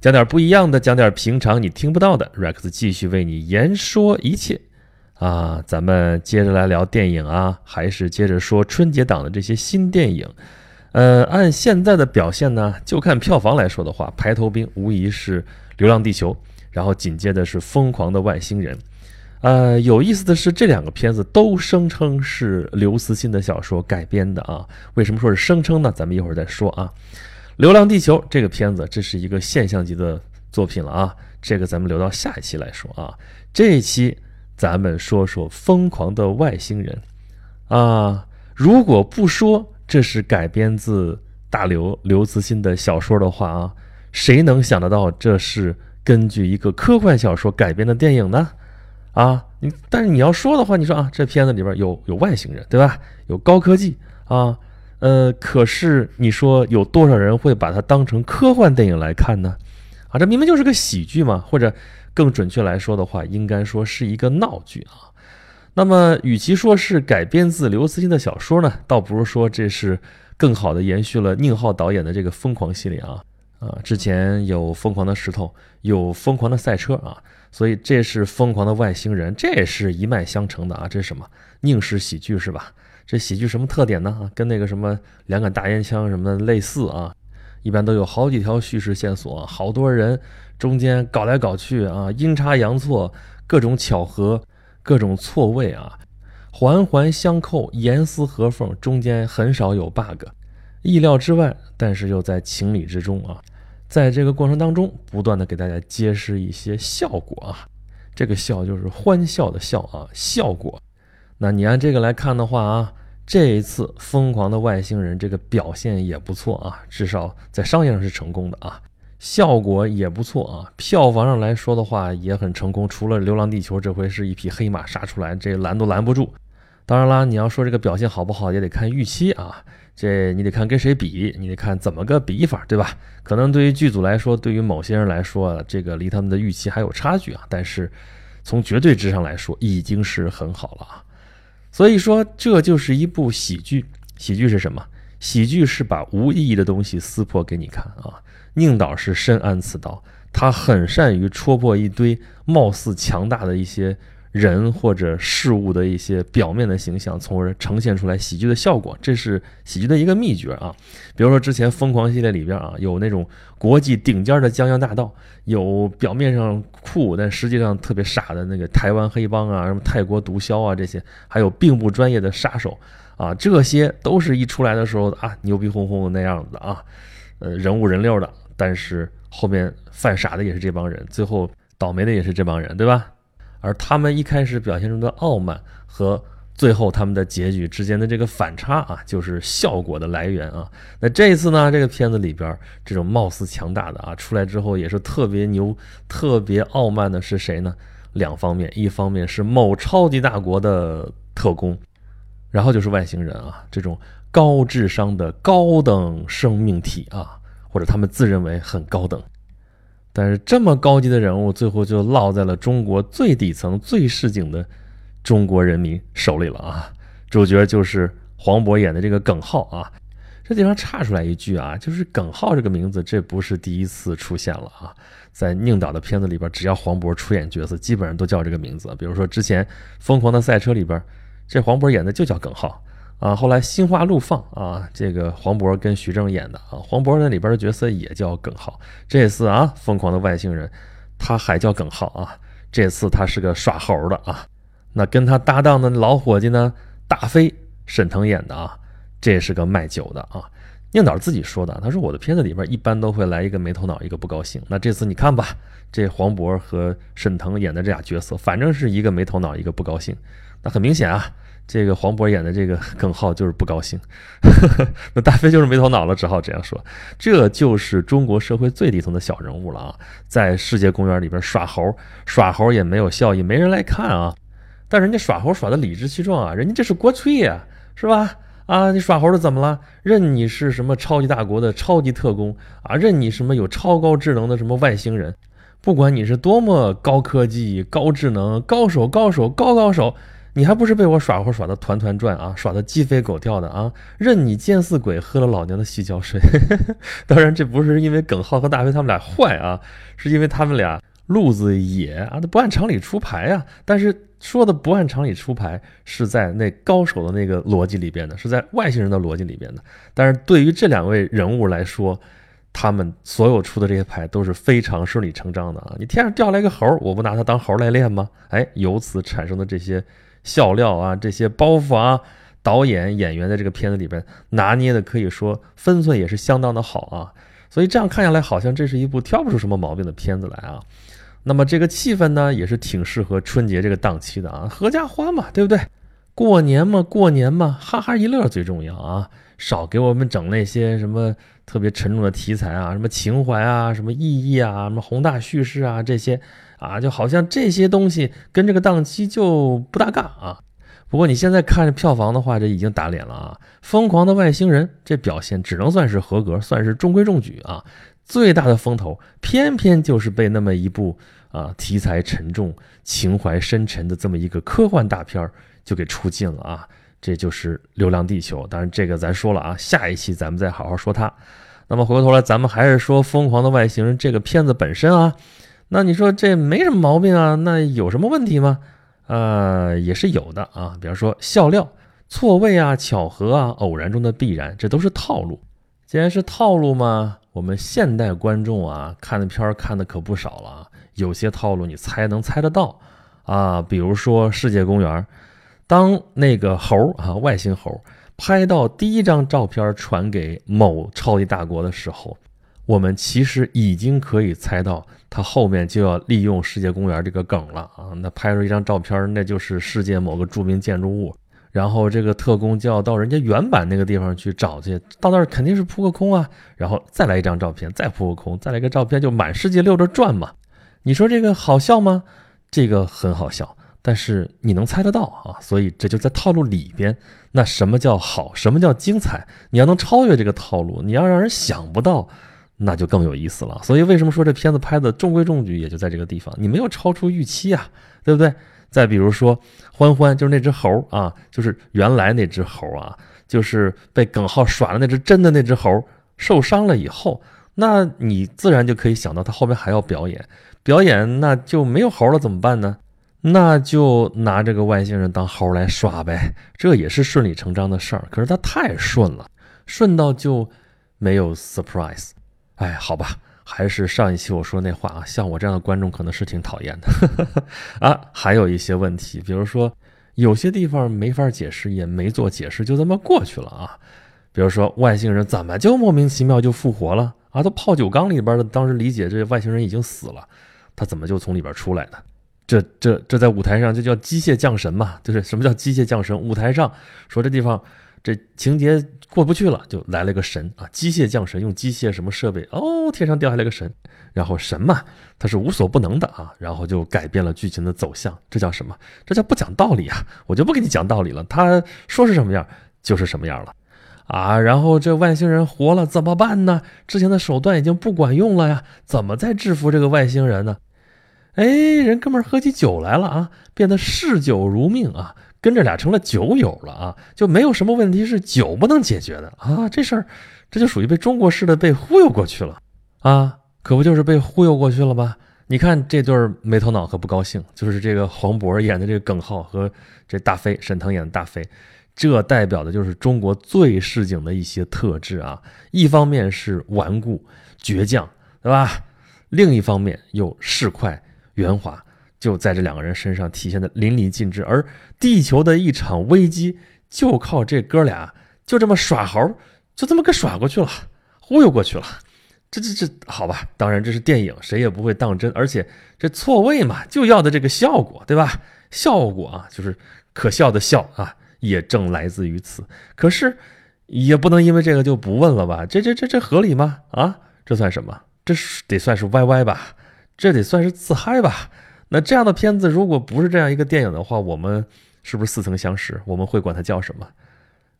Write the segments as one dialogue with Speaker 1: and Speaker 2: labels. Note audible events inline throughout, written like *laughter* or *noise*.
Speaker 1: 讲点不一样的，讲点平常你听不到的。Rex 继续为你言说一切啊！咱们接着来聊电影啊，还是接着说春节档的这些新电影。呃，按现在的表现呢，就看票房来说的话，排头兵无疑是《流浪地球》，然后紧接着是《疯狂的外星人》。呃，有意思的是，这两个片子都声称是刘慈欣的小说改编的啊。为什么说是声称呢？咱们一会儿再说啊。《流浪地球》这个片子，这是一个现象级的作品了啊！这个咱们留到下一期来说啊。这一期咱们说说《疯狂的外星人》啊。如果不说这是改编自大刘刘慈欣的小说的话啊，谁能想得到这是根据一个科幻小说改编的电影呢？啊，你但是你要说的话，你说啊，这片子里边有有外星人，对吧？有高科技啊。呃，可是你说有多少人会把它当成科幻电影来看呢？啊，这明明就是个喜剧嘛，或者更准确来说的话，应该说是一个闹剧啊。那么，与其说是改编自刘慈欣的小说呢，倒不如说这是更好的延续了宁浩导演的这个疯狂系列啊。啊，之前有疯狂的石头，有疯狂的赛车啊，所以这是疯狂的外星人，这也是一脉相承的啊。这是什么？宁式喜剧是吧？这喜剧什么特点呢？跟那个什么两杆大烟枪什么的类似啊，一般都有好几条叙事线索，好多人中间搞来搞去啊，阴差阳错，各种巧合，各种错位啊，环环相扣，严丝合缝，中间很少有 bug，意料之外，但是又在情理之中啊，在这个过程当中，不断的给大家揭示一些效果啊，这个笑就是欢笑的笑啊，效果。那你按这个来看的话啊。这一次《疯狂的外星人》这个表现也不错啊，至少在商业上是成功的啊，效果也不错啊，票房上来说的话也很成功。除了《流浪地球》这回是一匹黑马杀出来，这拦都拦不住。当然啦，你要说这个表现好不好，也得看预期啊，这你得看跟谁比，你得看怎么个比法，对吧？可能对于剧组来说，对于某些人来说，这个离他们的预期还有差距啊。但是从绝对值上来说，已经是很好了啊。所以说，这就是一部喜剧。喜剧是什么？喜剧是把无意义的东西撕破给你看啊！宁导是深谙此道，他很善于戳破一堆貌似强大的一些。人或者事物的一些表面的形象，从而呈现出来喜剧的效果，这是喜剧的一个秘诀啊。比如说之前《疯狂》系列里边啊，有那种国际顶尖的江洋大盗，有表面上酷但实际上特别傻的那个台湾黑帮啊，什么泰国毒枭啊这些，还有并不专业的杀手啊，这些都是一出来的时候啊，牛逼哄哄的那样子啊，呃，人物人六的，但是后面犯傻的也是这帮人，最后倒霉的也是这帮人，对吧？而他们一开始表现出的傲慢和最后他们的结局之间的这个反差啊，就是效果的来源啊。那这一次呢，这个片子里边这种貌似强大的啊，出来之后也是特别牛、特别傲慢的是谁呢？两方面，一方面是某超级大国的特工，然后就是外星人啊，这种高智商的高等生命体啊，或者他们自认为很高等。但是这么高级的人物，最后就落在了中国最底层、最市井的中国人民手里了啊！主角就是黄渤演的这个耿浩啊。这地方插出来一句啊，就是耿浩这个名字，这不是第一次出现了啊。在宁导的片子里边，只要黄渤出演角色，基本上都叫这个名字。比如说之前《疯狂的赛车》里边，这黄渤演的就叫耿浩。啊，后来心花怒放啊，这个黄渤跟徐峥演的啊，黄渤那里边的角色也叫耿浩。这次啊，疯狂的外星人，他还叫耿浩啊。这次他是个耍猴的啊。那跟他搭档的老伙计呢，大飞，沈腾演的啊，这是个卖酒的啊。宁导自己说的，他说我的片子里边一般都会来一个没头脑，一个不高兴。那这次你看吧，这黄渤和沈腾演的这俩角色，反正是一个没头脑，一个不高兴。那很明显啊。这个黄渤演的这个耿浩就是不高兴，*laughs* 那大飞就是没头脑了，只好这样说。这就是中国社会最底层的小人物了啊，在世界公园里边耍猴，耍猴也没有效益，没人来看啊。但人家耍猴耍的理直气壮啊，人家这是国粹呀，是吧？啊，你耍猴的怎么了？任你是什么超级大国的超级特工啊，任你什么有超高智能的什么外星人，不管你是多么高科技、高智能、高手、高手、高高手。你还不是被我耍活耍的团团转啊，耍的鸡飞狗跳的啊，任你见似鬼，喝了老娘的洗脚水。*laughs* 当然，这不是因为耿浩和大飞他们俩坏啊，是因为他们俩路子野啊，他不按常理出牌啊。但是说的不按常理出牌，是在那高手的那个逻辑里边的，是在外星人的逻辑里边的。但是对于这两位人物来说，他们所有出的这些牌都是非常顺理成章的啊！你天上掉来个猴，我不拿它当猴来练吗？哎，由此产生的这些笑料啊，这些包袱啊，导演演员在这个片子里边拿捏的可以说分寸也是相当的好啊！所以这样看下来，好像这是一部挑不出什么毛病的片子来啊。那么这个气氛呢，也是挺适合春节这个档期的啊，合家欢嘛，对不对？过年嘛，过年嘛，哈哈一乐最重要啊！少给我们整那些什么。特别沉重的题材啊，什么情怀啊，什么意义啊，什么宏大叙事啊，这些啊，就好像这些东西跟这个档期就不搭嘎啊。不过你现在看着票房的话，这已经打脸了啊！疯狂的外星人这表现只能算是合格，算是中规中矩啊。最大的风头偏偏就是被那么一部啊题材沉重、情怀深沉的这么一个科幻大片儿就给出尽了啊。这就是《流浪地球》，当然这个咱说了啊，下一期咱们再好好说它。那么回过头来，咱们还是说《疯狂的外星人》这个片子本身啊。那你说这没什么毛病啊？那有什么问题吗？呃，也是有的啊。比方说笑料、错位啊、巧合啊、偶然中的必然，这都是套路。既然是套路嘛，我们现代观众啊看的片儿看的可不少了啊，有些套路你猜能猜得到啊。比如说《世界公园》。当那个猴啊，外星猴拍到第一张照片传给某超级大国的时候，我们其实已经可以猜到他后面就要利用世界公园这个梗了啊。那拍出一张照片，那就是世界某个著名建筑物，然后这个特工就要到人家原版那个地方去找去，到那儿肯定是扑个空啊，然后再来一张照片，再扑个空，再来个照片，就满世界溜着转嘛。你说这个好笑吗？这个很好笑。但是你能猜得到啊，所以这就在套路里边。那什么叫好？什么叫精彩？你要能超越这个套路，你要让人想不到，那就更有意思了。所以为什么说这片子拍的中规中矩，也就在这个地方，你没有超出预期啊，对不对？再比如说欢欢，就是那只猴啊，就是原来那只猴啊，就是被耿浩耍了那只真的那只猴受伤了以后，那你自然就可以想到他后面还要表演，表演那就没有猴了，怎么办呢？那就拿这个外星人当猴来耍呗，这也是顺理成章的事儿。可是他太顺了，顺到就没有 surprise。哎，好吧，还是上一期我说那话啊，像我这样的观众可能是挺讨厌的 *laughs* 啊。还有一些问题，比如说有些地方没法解释，也没做解释，就这么过去了啊。比如说外星人怎么就莫名其妙就复活了啊？都泡酒缸里边的，当时理解这外星人已经死了，他怎么就从里边出来的？这这这在舞台上就叫机械降神嘛，就是什么叫机械降神？舞台上说这地方这情节过不去了，就来了个神啊，机械降神，用机械什么设备哦，天上掉下来个神，然后神嘛，他是无所不能的啊，然后就改变了剧情的走向，这叫什么？这叫不讲道理啊！我就不给你讲道理了，他说是什么样就是什么样了啊！然后这外星人活了怎么办呢？之前的手段已经不管用了呀，怎么再制服这个外星人呢？哎，人哥们儿喝起酒来了啊，变得嗜酒如命啊，跟这俩成了酒友了啊，就没有什么问题是酒不能解决的啊。这事儿，这就属于被中国式的被忽悠过去了啊，可不就是被忽悠过去了吗？你看这对没头脑和不高兴，就是这个黄渤演的这个耿浩和这大飞沈腾演的大飞，这代表的就是中国最市井的一些特质啊。一方面是顽固倔强，对吧？另一方面又市侩。圆滑就在这两个人身上体现的淋漓尽致，而地球的一场危机就靠这哥俩就这么耍猴，就这么给耍过去了，忽悠过去了。这这这好吧？当然这是电影，谁也不会当真。而且这错位嘛，就要的这个效果，对吧？效果啊，就是可笑的笑啊，也正来自于此。可是也不能因为这个就不问了吧？这这这这合理吗？啊，这算什么？这得算是 YY 吧？这得算是自嗨吧？那这样的片子如果不是这样一个电影的话，我们是不是似曾相识？我们会管它叫什么？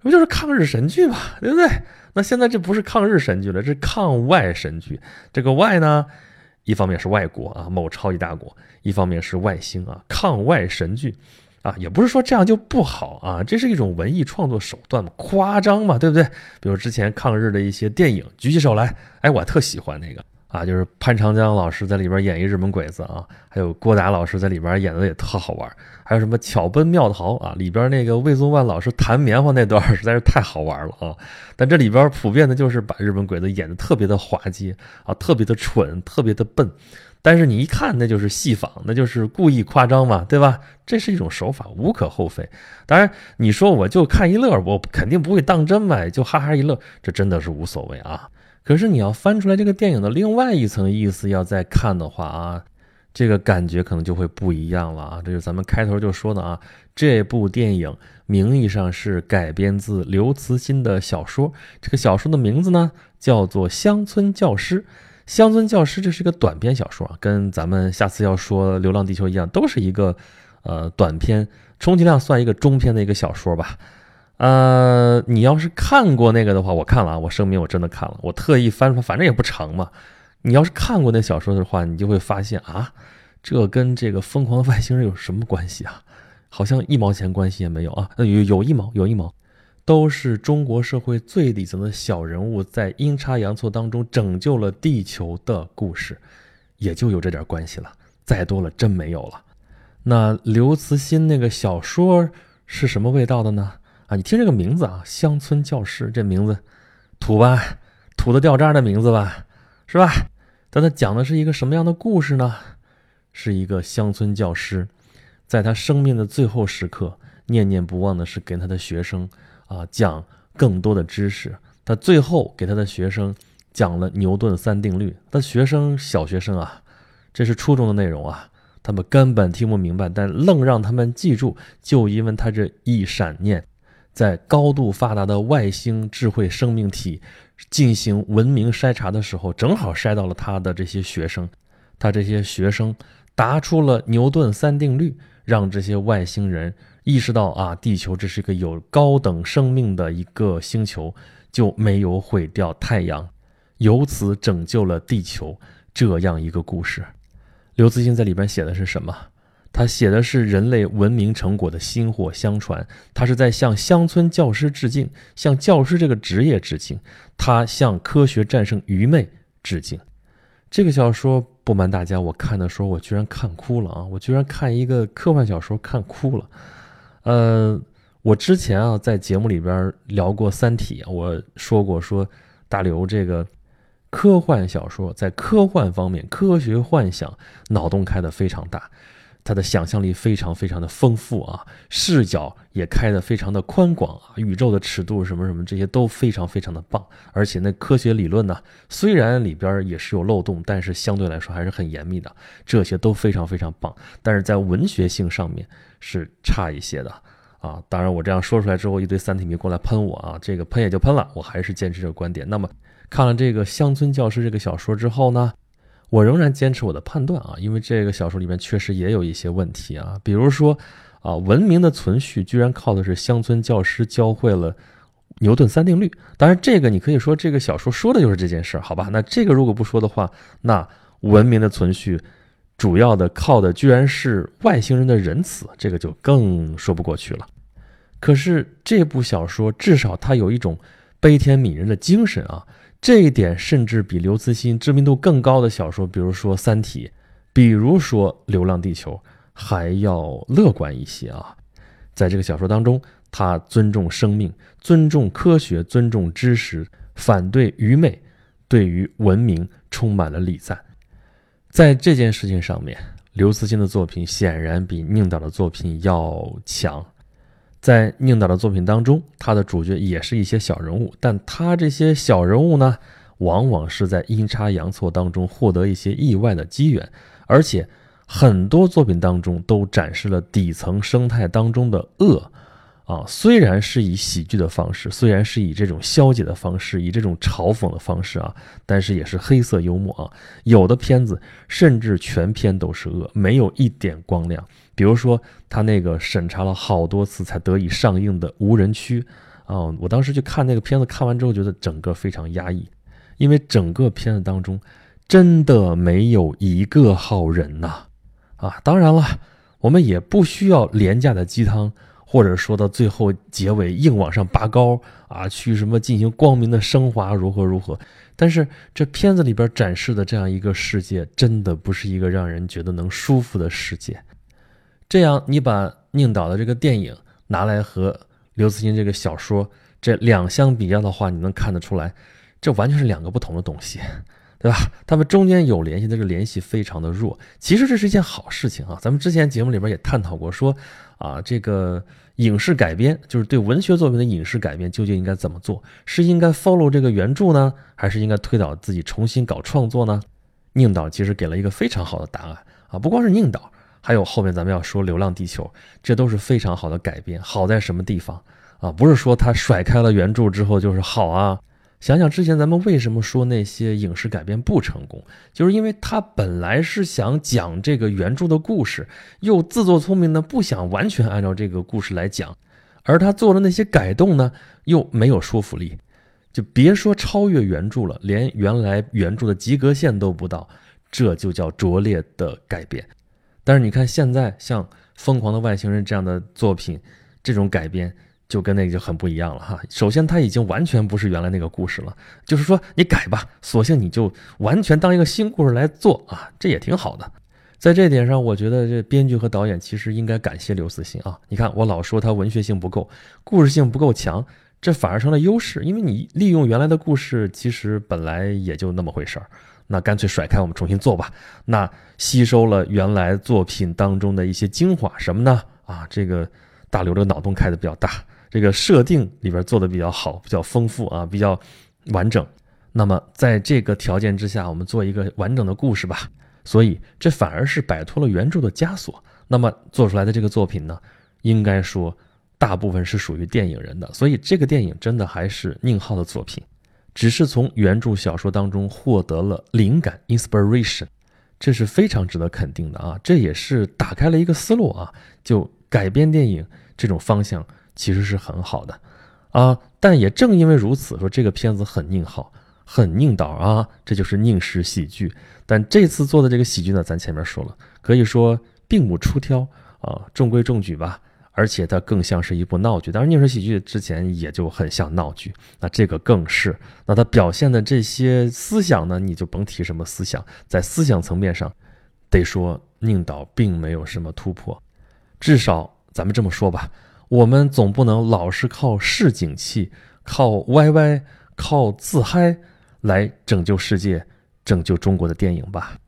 Speaker 1: 不就是抗日神剧嘛，对不对？那现在这不是抗日神剧了，这是抗外神剧。这个外呢，一方面是外国啊，某超级大国；一方面是外星啊，抗外神剧。啊，也不是说这样就不好啊，这是一种文艺创作手段嘛，夸张嘛，对不对？比如之前抗日的一些电影，举起手来，哎，我特喜欢那个。啊，就是潘长江老师在里边演一日本鬼子啊，还有郭达老师在里边演的也特好玩，还有什么巧奔妙逃啊，里边那个魏宗万老师弹棉花那段实在是太好玩了啊。但这里边普遍的就是把日本鬼子演的特别的滑稽啊，特别的蠢，特别的笨。但是你一看，那就是戏仿，那就是故意夸张嘛，对吧？这是一种手法，无可厚非。当然，你说我就看一乐，我肯定不会当真嘛，就哈哈一乐，这真的是无所谓啊。可是你要翻出来这个电影的另外一层意思，要再看的话啊，这个感觉可能就会不一样了啊。这就是咱们开头就说的啊，这部电影名义上是改编自刘慈欣的小说，这个小说的名字呢叫做《乡村教师》。《乡村教师》这是一个短篇小说啊，跟咱们下次要说《流浪地球》一样，都是一个呃短篇，充其量算一个中篇的一个小说吧。呃，你要是看过那个的话，我看了啊，我声明我真的看了，我特意翻出来，反正也不长嘛。你要是看过那小说的话，你就会发现啊，这跟这个疯狂的外星人有什么关系啊？好像一毛钱关系也没有啊。有有一毛，有一毛，都是中国社会最底层的小人物在阴差阳错当中拯救了地球的故事，也就有这点关系了。再多了真没有了。那刘慈欣那个小说是什么味道的呢？啊，你听这个名字啊，乡村教师这名字土吧，土的掉渣的名字吧，是吧？但他讲的是一个什么样的故事呢？是一个乡村教师，在他生命的最后时刻，念念不忘的是给他的学生啊讲更多的知识。他最后给他的学生讲了牛顿三定律。他学生小学生啊，这是初中的内容啊，他们根本听不明白，但愣让他们记住，就因为他这一闪念。在高度发达的外星智慧生命体进行文明筛查的时候，正好筛到了他的这些学生。他这些学生答出了牛顿三定律，让这些外星人意识到啊，地球这是一个有高等生命的一个星球，就没有毁掉太阳，由此拯救了地球。这样一个故事，刘慈欣在里边写的是什么？他写的是人类文明成果的薪火相传，他是在向乡村教师致敬，向教师这个职业致敬，他向科学战胜愚昧致敬。这个小说不瞒大家，我看的时候我居然看哭了啊！我居然看一个科幻小说看哭了。呃，我之前啊在节目里边聊过《三体》，我说过说大刘这个科幻小说在科幻方面科学幻想脑洞开得非常大。他的想象力非常非常的丰富啊，视角也开得非常的宽广啊，宇宙的尺度什么什么这些都非常非常的棒，而且那科学理论呢，虽然里边也是有漏洞，但是相对来说还是很严密的，这些都非常非常棒，但是在文学性上面是差一些的啊。当然我这样说出来之后，一堆三体迷过来喷我啊，这个喷也就喷了，我还是坚持这个观点。那么看了这个乡村教师这个小说之后呢？我仍然坚持我的判断啊，因为这个小说里面确实也有一些问题啊，比如说啊，文明的存续居然靠的是乡村教师教会了牛顿三定律。当然，这个你可以说这个小说说的就是这件事儿，好吧？那这个如果不说的话，那文明的存续主要的靠的居然是外星人的仁慈，这个就更说不过去了。可是这部小说至少它有一种悲天悯人的精神啊。这一点甚至比刘慈欣知名度更高的小说，比如说《三体》，比如说《流浪地球》，还要乐观一些啊！在这个小说当中，他尊重生命，尊重科学，尊重知识，反对愚昧，对于文明充满了礼赞。在这件事情上面，刘慈欣的作品显然比宁导的作品要强。在宁导的作品当中，他的主角也是一些小人物，但他这些小人物呢，往往是在阴差阳错当中获得一些意外的机缘，而且很多作品当中都展示了底层生态当中的恶。啊，虽然是以喜剧的方式，虽然是以这种消解的方式，以这种嘲讽的方式啊，但是也是黑色幽默啊。有的片子甚至全片都是恶，没有一点光亮。比如说他那个审查了好多次才得以上映的《无人区》啊，我当时去看那个片子，看完之后觉得整个非常压抑，因为整个片子当中真的没有一个好人呐。啊，当然了。我们也不需要廉价的鸡汤，或者说到最后结尾硬往上拔高啊，去什么进行光明的升华，如何如何。但是这片子里边展示的这样一个世界，真的不是一个让人觉得能舒服的世界。这样，你把宁导的这个电影拿来和刘慈欣这个小说这两相比较的话，你能看得出来，这完全是两个不同的东西，对吧？他们中间有联系，但是联系非常的弱。其实这是一件好事情啊。咱们之前节目里边也探讨过，说啊，这个。影视改编就是对文学作品的影视改编，究竟应该怎么做？是应该 follow 这个原著呢，还是应该推导自己重新搞创作呢？宁导其实给了一个非常好的答案啊！不光是宁导，还有后面咱们要说《流浪地球》，这都是非常好的改编。好在什么地方啊？不是说他甩开了原著之后就是好啊。想想之前咱们为什么说那些影视改编不成功，就是因为他本来是想讲这个原著的故事，又自作聪明的不想完全按照这个故事来讲，而他做的那些改动呢，又没有说服力，就别说超越原著了，连原来原著的及格线都不到，这就叫拙劣的改编。但是你看现在像《疯狂的外星人》这样的作品，这种改编。就跟那个就很不一样了哈。首先，它已经完全不是原来那个故事了，就是说你改吧，索性你就完全当一个新故事来做啊，这也挺好的。在这点上，我觉得这编剧和导演其实应该感谢刘慈欣啊。你看，我老说他文学性不够，故事性不够强，这反而成了优势，因为你利用原来的故事，其实本来也就那么回事儿，那干脆甩开，我们重新做吧。那吸收了原来作品当中的一些精华，什么呢？啊，这个大刘这个脑洞开的比较大。这个设定里边做的比较好，比较丰富啊，比较完整。那么在这个条件之下，我们做一个完整的故事吧。所以这反而是摆脱了原著的枷锁。那么做出来的这个作品呢，应该说大部分是属于电影人的。所以这个电影真的还是宁浩的作品，只是从原著小说当中获得了灵感 （inspiration），这是非常值得肯定的啊。这也是打开了一个思路啊，就改编电影这种方向。其实是很好的，啊，但也正因为如此，说这个片子很宁好，很宁导啊，这就是宁式喜剧。但这次做的这个喜剧呢，咱前面说了，可以说并不出挑啊，中规中矩吧。而且它更像是一部闹剧。当然，宁式喜剧之前也就很像闹剧，那这个更是。那它表现的这些思想呢，你就甭提什么思想，在思想层面上，得说宁导并没有什么突破。至少咱们这么说吧。我们总不能老是靠市井气、靠 YY、靠自嗨来拯救世界、拯救中国的电影吧？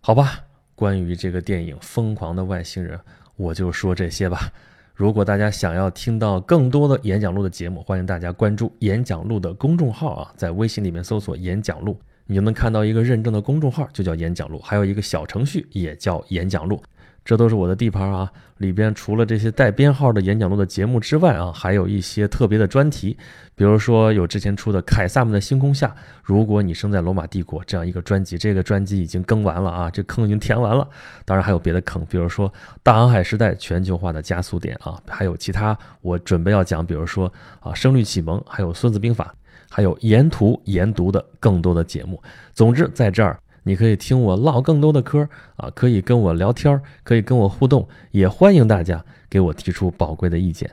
Speaker 1: 好吧，关于这个电影《疯狂的外星人》，我就说这些吧。如果大家想要听到更多的演讲录的节目，欢迎大家关注演讲录的公众号啊，在微信里面搜索“演讲录”，你就能看到一个认证的公众号，就叫演讲录，还有一个小程序也叫演讲录。这都是我的地盘啊！里边除了这些带编号的演讲录的节目之外啊，还有一些特别的专题，比如说有之前出的《凯撒们的星空下》，如果你生在罗马帝国这样一个专辑，这个专辑已经更完了啊，这坑已经填完了。当然还有别的坑，比如说大航海时代全球化的加速点啊，还有其他我准备要讲，比如说啊声律启蒙，还有孙子兵法，还有沿途研读的更多的节目。总之在这儿。你可以听我唠更多的嗑啊，可以跟我聊天，可以跟我互动，也欢迎大家给我提出宝贵的意见，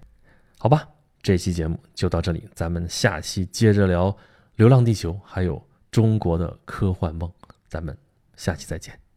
Speaker 1: 好吧？这期节目就到这里，咱们下期接着聊《流浪地球》，还有中国的科幻梦，咱们下期再见。